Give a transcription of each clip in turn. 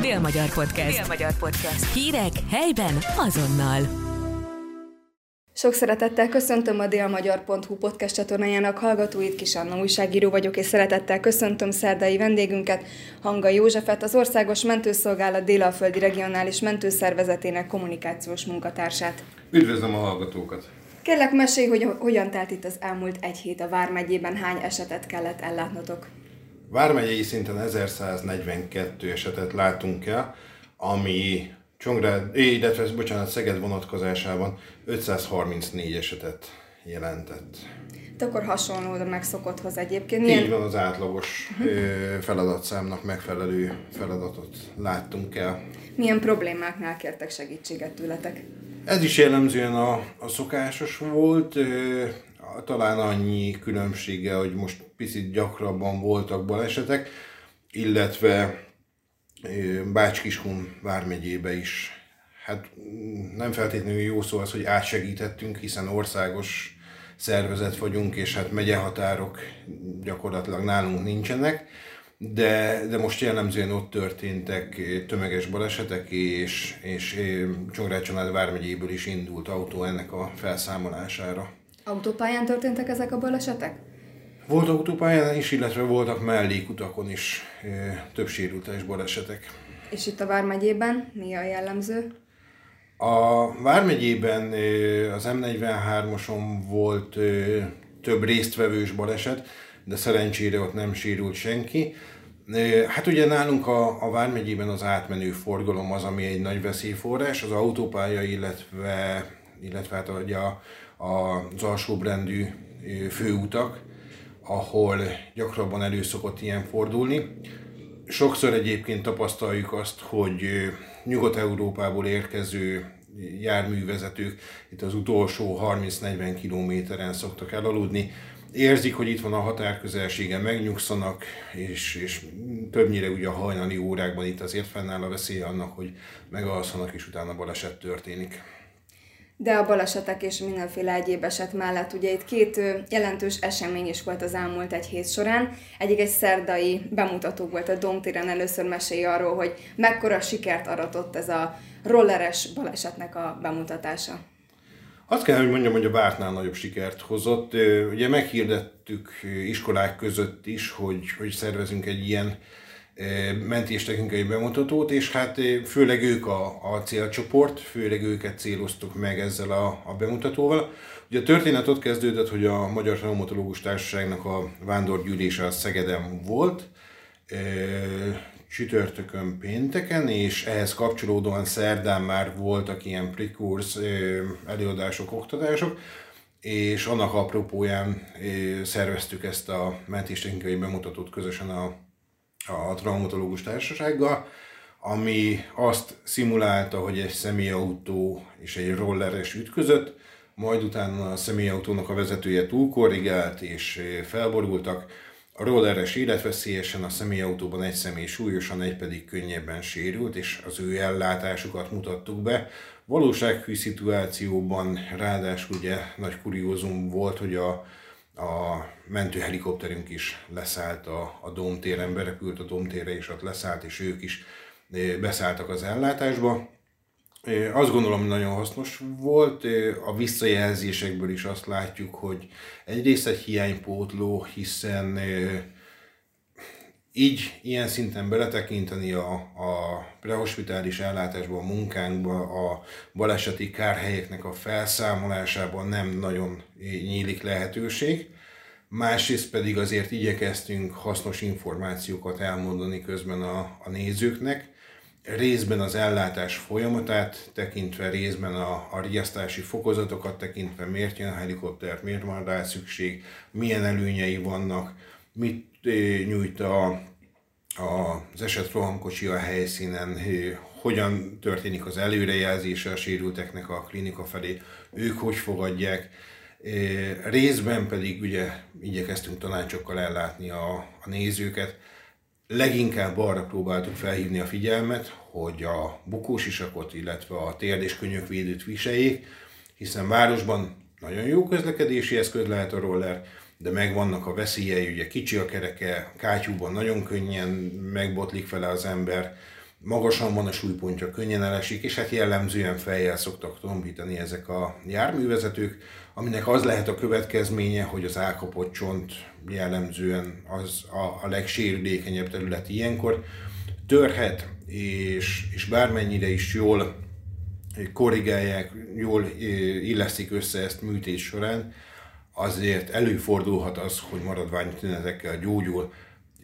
Dél-Magyar Podcast. Dél-Magyar Podcast. Hírek helyben azonnal. Sok szeretettel köszöntöm a délmagyar.hu podcast csatornájának hallgatóit, Kis Anna újságíró vagyok, és szeretettel köszöntöm szerdai vendégünket, Hanga Józsefet, az Országos Mentőszolgálat Délalföldi Regionális Mentőszervezetének kommunikációs munkatársát. Üdvözlöm a hallgatókat! Kérlek, mesélj, hogy hogyan telt itt az elmúlt egy hét a Vármegyében, hány esetet kellett ellátnotok? Vármegyei szinten 1142 esetet látunk el, ami Csongrád, illetve bocsánat, Szeged vonatkozásában 534 esetet jelentett. De akkor hasonló a megszokotthoz egyébként. Milyen... Így van, az átlagos feladatszámnak megfelelő feladatot láttunk el. Milyen problémáknál kértek segítséget tőletek? Ez is jellemzően a, a szokásos volt, talán annyi különbsége, hogy most picit gyakrabban voltak balesetek, illetve Bács-Kiskun vármegyébe is. Hát nem feltétlenül jó szó az, hogy átsegítettünk, hiszen országos szervezet vagyunk, és hát megyehatárok gyakorlatilag nálunk nincsenek, de, de most jellemzően ott történtek tömeges balesetek, és, és Csongrád vármegyéből is indult autó ennek a felszámolására. Autópályán történtek ezek a balesetek? Volt autópályán is, illetve voltak mellékutakon is több sérültes balesetek. És itt a Vármegyében mi a jellemző? A Vármegyében az M43-oson volt több résztvevős baleset, de szerencsére ott nem sérült senki. Hát ugye nálunk a, a Vármegyében az átmenő forgalom az, ami egy nagy veszélyforrás, az autópálya, illetve, illetve hát ugye a, a, az alsóbrendű főutak, ahol gyakrabban elő szokott ilyen fordulni. Sokszor egyébként tapasztaljuk azt, hogy Nyugat-Európából érkező járművezetők itt az utolsó 30-40 kilométeren szoktak elaludni, érzik, hogy itt van a határközelsége, megnyugszanak, és, és többnyire ugye a hajnali órákban itt azért fennáll a veszély annak, hogy megalszanak, és utána baleset történik. De a balesetek és mindenféle egyéb eset mellett ugye itt két jelentős esemény is volt az elmúlt egy hét során. Egyik egy szerdai bemutató volt a Domtéren, először mesélj arról, hogy mekkora sikert aratott ez a rolleres balesetnek a bemutatása. Azt kell, hogy mondjam, hogy a vártnál nagyobb sikert hozott. Ugye meghirdettük iskolák között is, hogy, hogy szervezünk egy ilyen mentéstechnikai bemutatót, és hát főleg ők a, a célcsoport, főleg őket céloztuk meg ezzel a, a bemutatóval. Ugye a történet ott kezdődött, hogy a Magyar Traumatológus Társaságnak a vándorgyűlése a Szegeden volt, csütörtökön, pénteken, és ehhez kapcsolódóan szerdán már voltak ilyen prikurs előadások, oktatások, és annak apropóján szerveztük ezt a mentéstechnikai bemutatót közösen a a traumatológus társasággal, ami azt szimulálta, hogy egy személyautó és egy rolleres ütközött, majd utána a személyautónak a vezetője túlkorrigált és felborultak, a rolleres életveszélyesen, a személyautóban egy személy súlyosan, egy pedig könnyebben sérült, és az ő ellátásukat mutattuk be. Valósághű szituációban ráadásul ugye nagy kuriózum volt, hogy a a mentőhelikopterünk is leszállt a, a Domtéren, berepült a Domtérre, és ott leszállt, és ők is eh, beszálltak az ellátásba. Eh, azt gondolom, nagyon hasznos volt. Eh, a visszajelzésekből is azt látjuk, hogy egyrészt egy hiánypótló, hiszen így ilyen szinten beletekinteni a, a prehospitális ellátásba, a munkánkba, a baleseti kárhelyeknek a felszámolásában nem nagyon nyílik lehetőség. Másrészt pedig azért igyekeztünk hasznos információkat elmondani közben a, a nézőknek, részben az ellátás folyamatát tekintve, részben a, a riasztási fokozatokat tekintve, miért jön a helikopter, miért van rá szükség, milyen előnyei vannak, mit nyújt a, a, az eset rohamkocsi a helyszínen, hogyan történik az előrejelzése a sérülteknek a klinika felé, ők hogy fogadják. Részben pedig ugye igyekeztünk tanácsokkal ellátni a, a nézőket. Leginkább arra próbáltuk felhívni a figyelmet, hogy a bukósisakot, illetve a térd és könyökvédőt viseljék, hiszen városban nagyon jó közlekedési eszköz lehet a roller, de megvannak a veszélyei, ugye kicsi a kereke, kátyúban nagyon könnyen megbotlik vele az ember, magasan van a súlypontja, könnyen elesik, és hát jellemzően fejjel szoktak tompítani ezek a járművezetők, aminek az lehet a következménye, hogy az elkapott csont jellemzően az a, a legsérülékenyebb terület ilyenkor, törhet, és, és bármennyire is jól korrigálják, jól illeszik össze ezt műtés során, azért előfordulhat az, hogy maradvány tünetekkel gyógyul,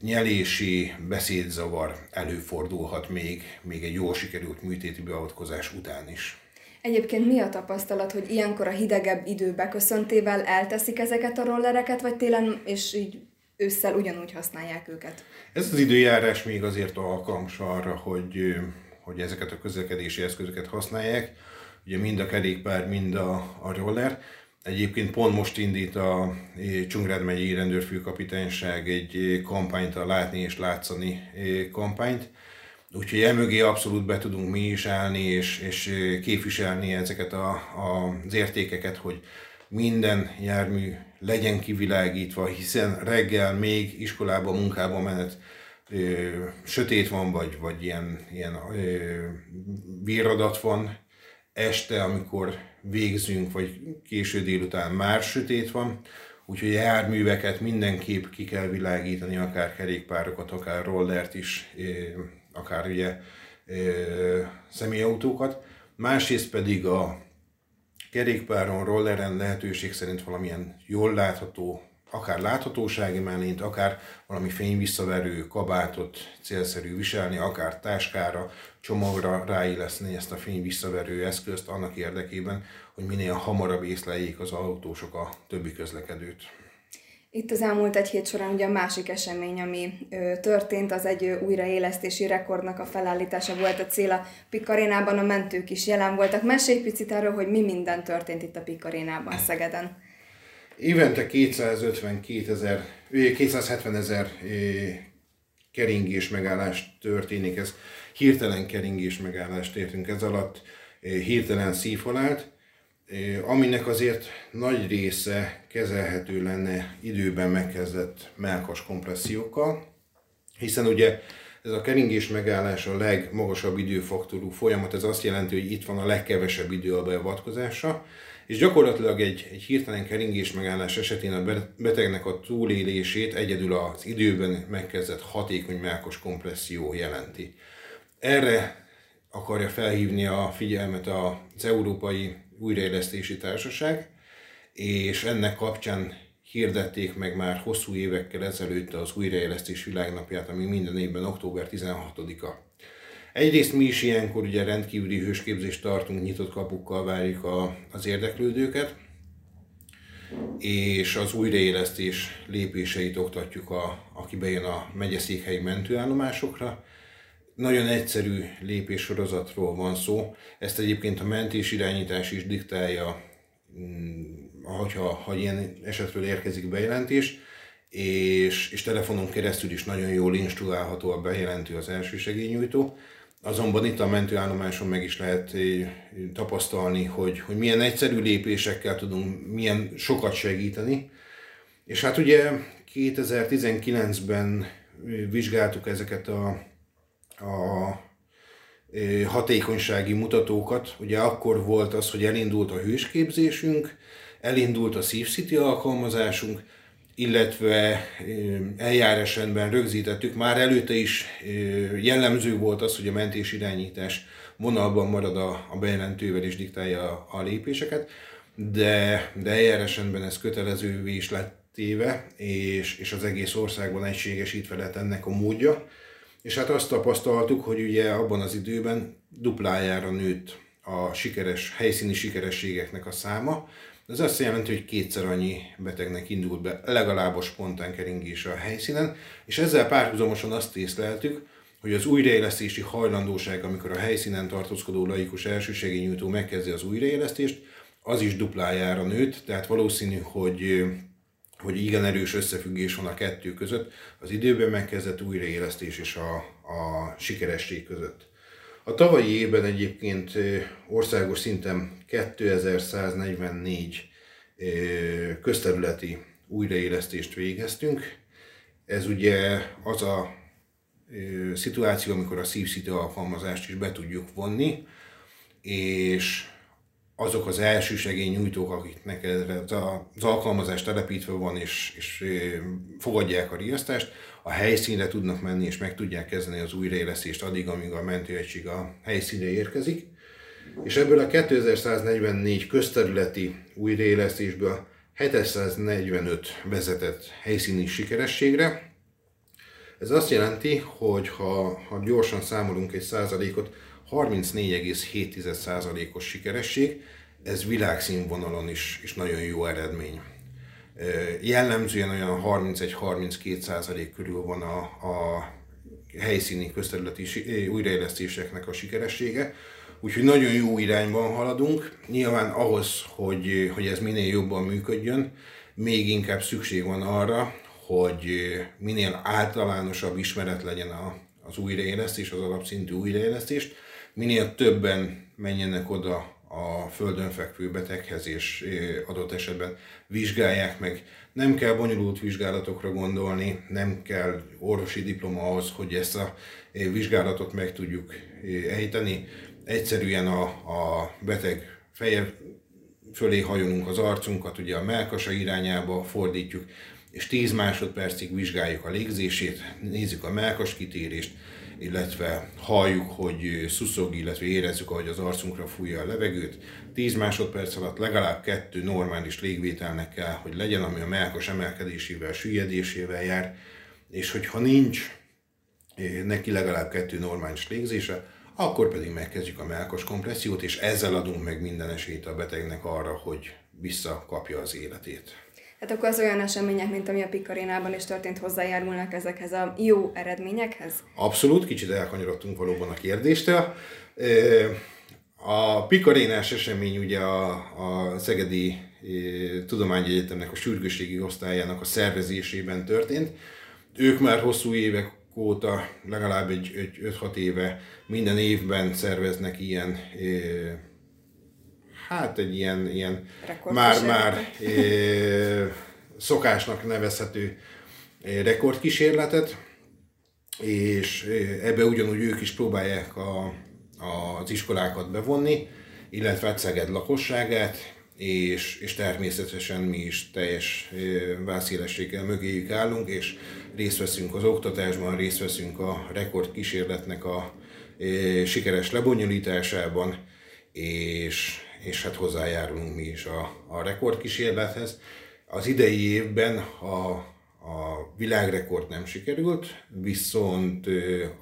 nyelési beszédzavar előfordulhat még, még egy jól sikerült műtéti beavatkozás után is. Egyébként mi a tapasztalat, hogy ilyenkor a hidegebb idő beköszöntével elteszik ezeket a rollereket, vagy télen és így ősszel ugyanúgy használják őket? Ez az időjárás még azért alkalmas arra, hogy, hogy ezeket a közlekedési eszközöket használják. Ugye mind a kerékpár, mind a, a roller. Egyébként pont most indít a Csungrád megyei rendőrfőkapitányság egy kampányt, a Látni és Látszani kampányt. Úgyhogy emögé abszolút be tudunk mi is állni, és, és képviselni ezeket a, a, az értékeket, hogy minden jármű legyen kivilágítva, hiszen reggel még iskolába, munkába menet ö, sötét van, vagy, vagy ilyen, ilyen ö, víradat van, este, amikor végzünk, vagy késő délután már sötét van, úgyhogy járműveket mindenképp ki kell világítani, akár kerékpárokat, akár rollert is, akár ugye személyautókat. Másrészt pedig a kerékpáron, rolleren lehetőség szerint valamilyen jól látható, akár láthatósági mellényt, akár valami fényvisszaverő kabátot célszerű viselni, akár táskára, csomagra ráilleszteni ezt a fényvisszaverő eszközt annak érdekében, hogy minél hamarabb észleljék az autósok a többi közlekedőt. Itt az elmúlt egy hét során ugye a másik esemény, ami ö, történt, az egy ö, újraélesztési rekordnak a felállítása volt a cél a Pikarénában, a mentők is jelen voltak. Mesélj picit arról, hogy mi minden történt itt a Pikarénában, Szegeden. Évente 252 ezer, 270 ezer keringés megállás történik, ez. Hirtelen keringés megállást értünk ez alatt, hirtelen szívhalált, aminek azért nagy része kezelhető lenne időben megkezdett melkas kompressziókkal, hiszen ugye ez a keringés megállás a legmagasabb időfaktorú folyamat, ez azt jelenti, hogy itt van a legkevesebb idő a beavatkozásra, és gyakorlatilag egy, egy hirtelen keringés megállás esetén a betegnek a túlélését egyedül az időben megkezdett hatékony melkos kompresszió jelenti. Erre akarja felhívni a figyelmet az Európai Újraélesztési Társaság, és ennek kapcsán hirdették meg már hosszú évekkel ezelőtt az Újraélesztés Világnapját, ami minden évben október 16-a. Egyrészt mi is ilyenkor ugye rendkívüli hősképzést tartunk, nyitott kapukkal várjuk a, az érdeklődőket, és az újraélesztés lépéseit oktatjuk, a, aki bejön a megyeszékhelyi mentőállomásokra, nagyon egyszerű lépéssorozatról van szó. Ezt egyébként a mentés irányítás is diktálja, mm, hogyha, ha ilyen esetről érkezik bejelentés, és, és telefonon keresztül is nagyon jól instruálható a bejelentő, az első segélynyújtó. Azonban itt a mentőállomáson meg is lehet eh, tapasztalni, hogy, hogy milyen egyszerű lépésekkel tudunk milyen sokat segíteni. És hát ugye 2019-ben vizsgáltuk ezeket a a hatékonysági mutatókat. Ugye akkor volt az, hogy elindult a hősképzésünk, elindult a SafeCity alkalmazásunk, illetve eljárásrendben rögzítettük. Már előtte is jellemző volt az, hogy a mentés irányítás vonalban marad a, a bejelentővel és diktálja a, a lépéseket, de, de eljárásrendben ez kötelezővé is lett téve, és, és az egész országban egységesítve lett ennek a módja. És hát azt tapasztaltuk, hogy ugye abban az időben duplájára nőtt a sikeres, helyszíni sikerességeknek a száma. Ez azt jelenti, hogy kétszer annyi betegnek indult be legalább a spontán keringés a helyszínen, és ezzel párhuzamosan azt észleltük, hogy az újraélesztési hajlandóság, amikor a helyszínen tartózkodó laikus elsősegélynyújtó megkezdi az újraélesztést, az is duplájára nőtt, tehát valószínű, hogy hogy igen erős összefüggés van a kettő között, az időben megkezdett újraélesztés és a, a sikeresség között. A tavalyi évben egyébként országos szinten 2144 közterületi újraélesztést végeztünk. Ez ugye az a szituáció, amikor a szívszítő alkalmazást is be tudjuk vonni, és azok az első segélynyújtók, akiknek az alkalmazás telepítve van, és, és fogadják a riasztást, a helyszínre tudnak menni, és meg tudják kezdeni az újraélesztést addig, amíg a mentőegység a helyszínre érkezik. És ebből a 2144 közterületi újraélesztésből 745 vezetett helyszíni sikerességre. Ez azt jelenti, hogy ha, ha gyorsan számolunk egy százalékot, 34,7%-os sikeresség, ez világszínvonalon is, is nagyon jó eredmény. Jellemzően olyan 31-32% körül van a, a helyszíni közterületi újraélesztéseknek a sikeressége, úgyhogy nagyon jó irányban haladunk. Nyilván ahhoz, hogy, hogy ez minél jobban működjön, még inkább szükség van arra, hogy minél általánosabb ismeret legyen a, az újraélesztés, az alapszintű újraélesztés, minél többen menjenek oda a földön fekvő beteghez, és adott esetben vizsgálják meg. Nem kell bonyolult vizsgálatokra gondolni, nem kell orvosi diploma ahhoz, hogy ezt a vizsgálatot meg tudjuk ejteni. Egyszerűen a, a beteg feje fölé hajolunk az arcunkat, ugye a melkasa irányába fordítjuk, és 10 másodpercig vizsgáljuk a légzését, nézzük a melkas kitérést, illetve halljuk, hogy szuszog, illetve érezzük, ahogy az arcunkra fújja a levegőt. 10 másodperc alatt legalább kettő normális légvételnek kell, hogy legyen, ami a melkos emelkedésével, süllyedésével jár, és hogyha nincs eh, neki legalább kettő normális légzése, akkor pedig megkezdjük a melkos kompressziót, és ezzel adunk meg minden esélyt a betegnek arra, hogy visszakapja az életét. Hát akkor az olyan események, mint ami a Pikarénában is történt, hozzájárulnak ezekhez a jó eredményekhez? Abszolút, kicsit elkanyarodtunk valóban a kérdéstől. A Pikarénás esemény ugye a, a Szegedi Tudományegyetemnek a sürgősségi osztályának a szervezésében történt. Ők már hosszú évek óta, legalább egy, egy 5-6 éve minden évben szerveznek ilyen hát egy ilyen, ilyen már-már szokásnak nevezhető rekordkísérletet, és ebbe ugyanúgy ők is próbálják a, az iskolákat bevonni, illetve Szeged lakosságát, és, és természetesen mi is teljes vászélességgel mögéjük állunk, és részt veszünk az oktatásban, részt veszünk a rekordkísérletnek a sikeres lebonyolításában, és és hát hozzájárulunk mi is a, a rekordkísérlethez. Az idei évben a, a világrekord nem sikerült, viszont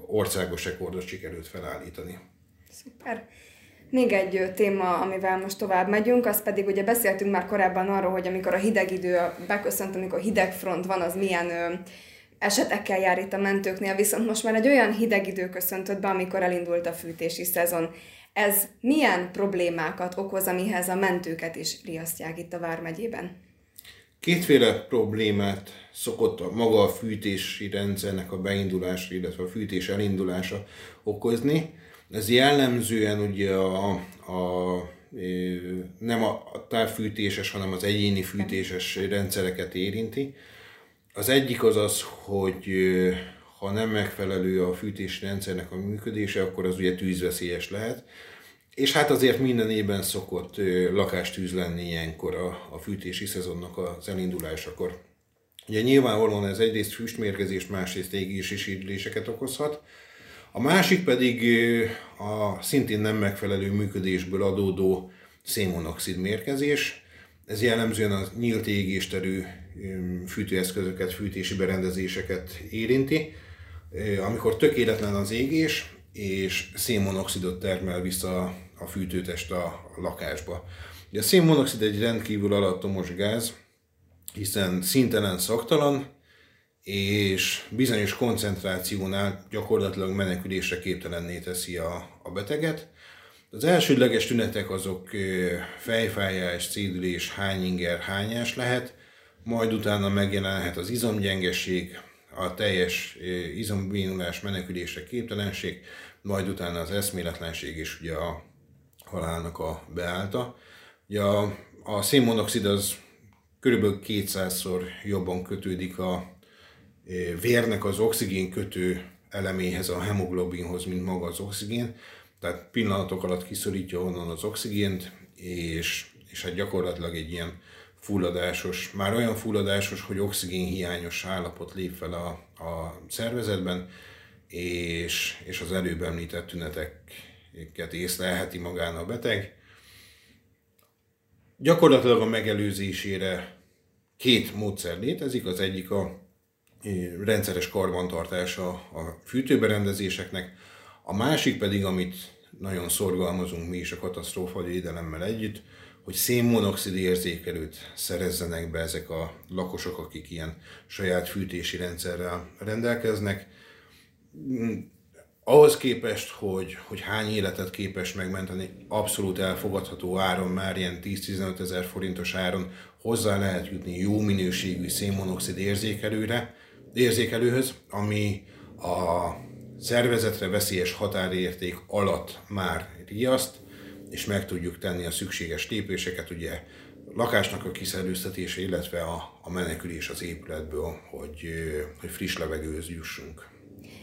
országos rekordot sikerült felállítani. Szuper. Még egy téma, amivel most tovább megyünk, az pedig ugye beszéltünk már korábban arról, hogy amikor a hideg idő beköszönt, amikor hideg front van, az milyen esetekkel jár itt a mentőknél, viszont most már egy olyan hideg idő köszöntött be, amikor elindult a fűtési szezon. Ez milyen problémákat okoz, amihez a mentőket is riasztják itt a Vármegyében? Kétféle problémát szokott a maga a fűtési rendszernek a beindulása, illetve a fűtés elindulása okozni. Ez jellemzően ugye a, a nem a távfűtéses, hanem az egyéni fűtéses rendszereket érinti. Az egyik az az, hogy ha nem megfelelő a fűtési rendszernek a működése, akkor az ugye tűzveszélyes lehet. És hát azért minden évben szokott lakástűz lenni ilyenkor a, a fűtési szezonnak az elindulásakor. Ugye nyilvánvalóan ez egyrészt füstmérgezést, másrészt égési sérüléseket okozhat. A másik pedig a szintén nem megfelelő működésből adódó szénmonoxid mérgezés. Ez jellemzően a nyílt égésterű fűtőeszközöket, fűtési berendezéseket érinti amikor tökéletlen az égés, és szénmonoxidot termel vissza a fűtőtest a lakásba. A szénmonoxid egy rendkívül alattomos gáz, hiszen szintelen szaktalan, és bizonyos koncentrációnál gyakorlatilag menekülésre képtelenné teszi a, a beteget. Az elsődleges tünetek azok fejfájás, szédülés, hányinger, hányás lehet, majd utána megjelenhet az izomgyengeség, a teljes izombénulás, menekülésre képtelenség, majd utána az eszméletlenség és ugye a halálnak a beállta. Ugye a, a szénmonoxid az körülbelül 200-szor jobban kötődik a vérnek az oxigén kötő eleméhez, a hemoglobinhoz, mint maga az oxigén. Tehát pillanatok alatt kiszorítja onnan az oxigént, és, és hát gyakorlatilag egy ilyen fulladásos, már olyan fulladásos, hogy oxigén hiányos állapot lép fel a, a szervezetben, és, és az előbb említett tüneteket észlelheti magán a beteg. Gyakorlatilag a megelőzésére két módszer létezik, az egyik a rendszeres karbantartása a fűtőberendezéseknek, a másik pedig, amit nagyon szorgalmazunk mi is a katasztrófa védelemmel együtt, hogy szénmonoxid érzékelőt szerezzenek be ezek a lakosok, akik ilyen saját fűtési rendszerrel rendelkeznek. Ahhoz képest, hogy, hogy hány életet képes megmenteni, abszolút elfogadható áron, már ilyen 10-15 ezer forintos áron hozzá lehet jutni jó minőségű szénmonoxid érzékelőre, érzékelőhöz, ami a szervezetre veszélyes határérték alatt már riaszt, és meg tudjuk tenni a szükséges lépéseket, ugye lakásnak a kiszerőztetése, illetve a, a menekülés az épületből, hogy, hogy friss levegőhöz jussunk.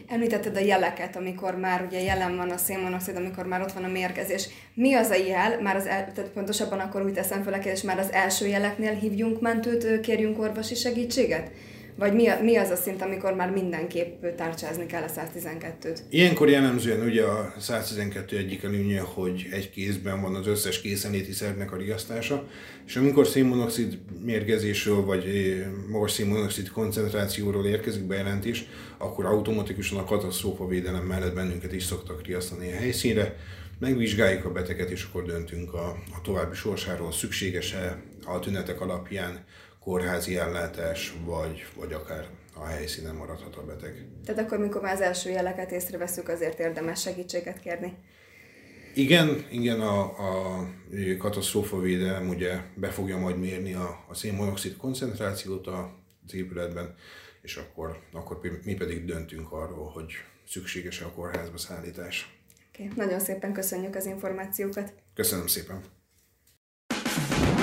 Említetted a jeleket, amikor már ugye jelen van a szénmonoxid, amikor már ott van a mérgezés. Mi az a jel? Már az el, tehát pontosabban akkor úgy teszem fel a kérdést, már az első jeleknél hívjunk mentőt, kérjünk orvosi segítséget? Vagy mi, mi az a szint, amikor már mindenképp tárcsázni kell a 112-t? Ilyenkor jellemzően ugye a 112 egyik előnye, hogy egy kézben van az összes készenléti szervnek a riasztása, és amikor szénmonoxid mérgezésről vagy magas szénmonoxid koncentrációról érkezik bejelentés, akkor automatikusan a katasztrófa védelem mellett bennünket is szoktak riasztani a helyszínre, megvizsgáljuk a beteget, és akkor döntünk a, a további sorsáról, szükséges-e a tünetek alapján kórházi ellátás, vagy, vagy akár a helyszínen maradhat a beteg. Tehát akkor, mikor már az első jeleket észreveszünk, azért érdemes segítséget kérni. Igen, igen, a, a katasztrófavédelem ugye be fogja majd mérni a, a szénmonoxid koncentrációt az épületben, és akkor, akkor mi pedig döntünk arról, hogy szükséges-e a kórházba szállítás. Okay. Nagyon szépen köszönjük az információkat. Köszönöm szépen.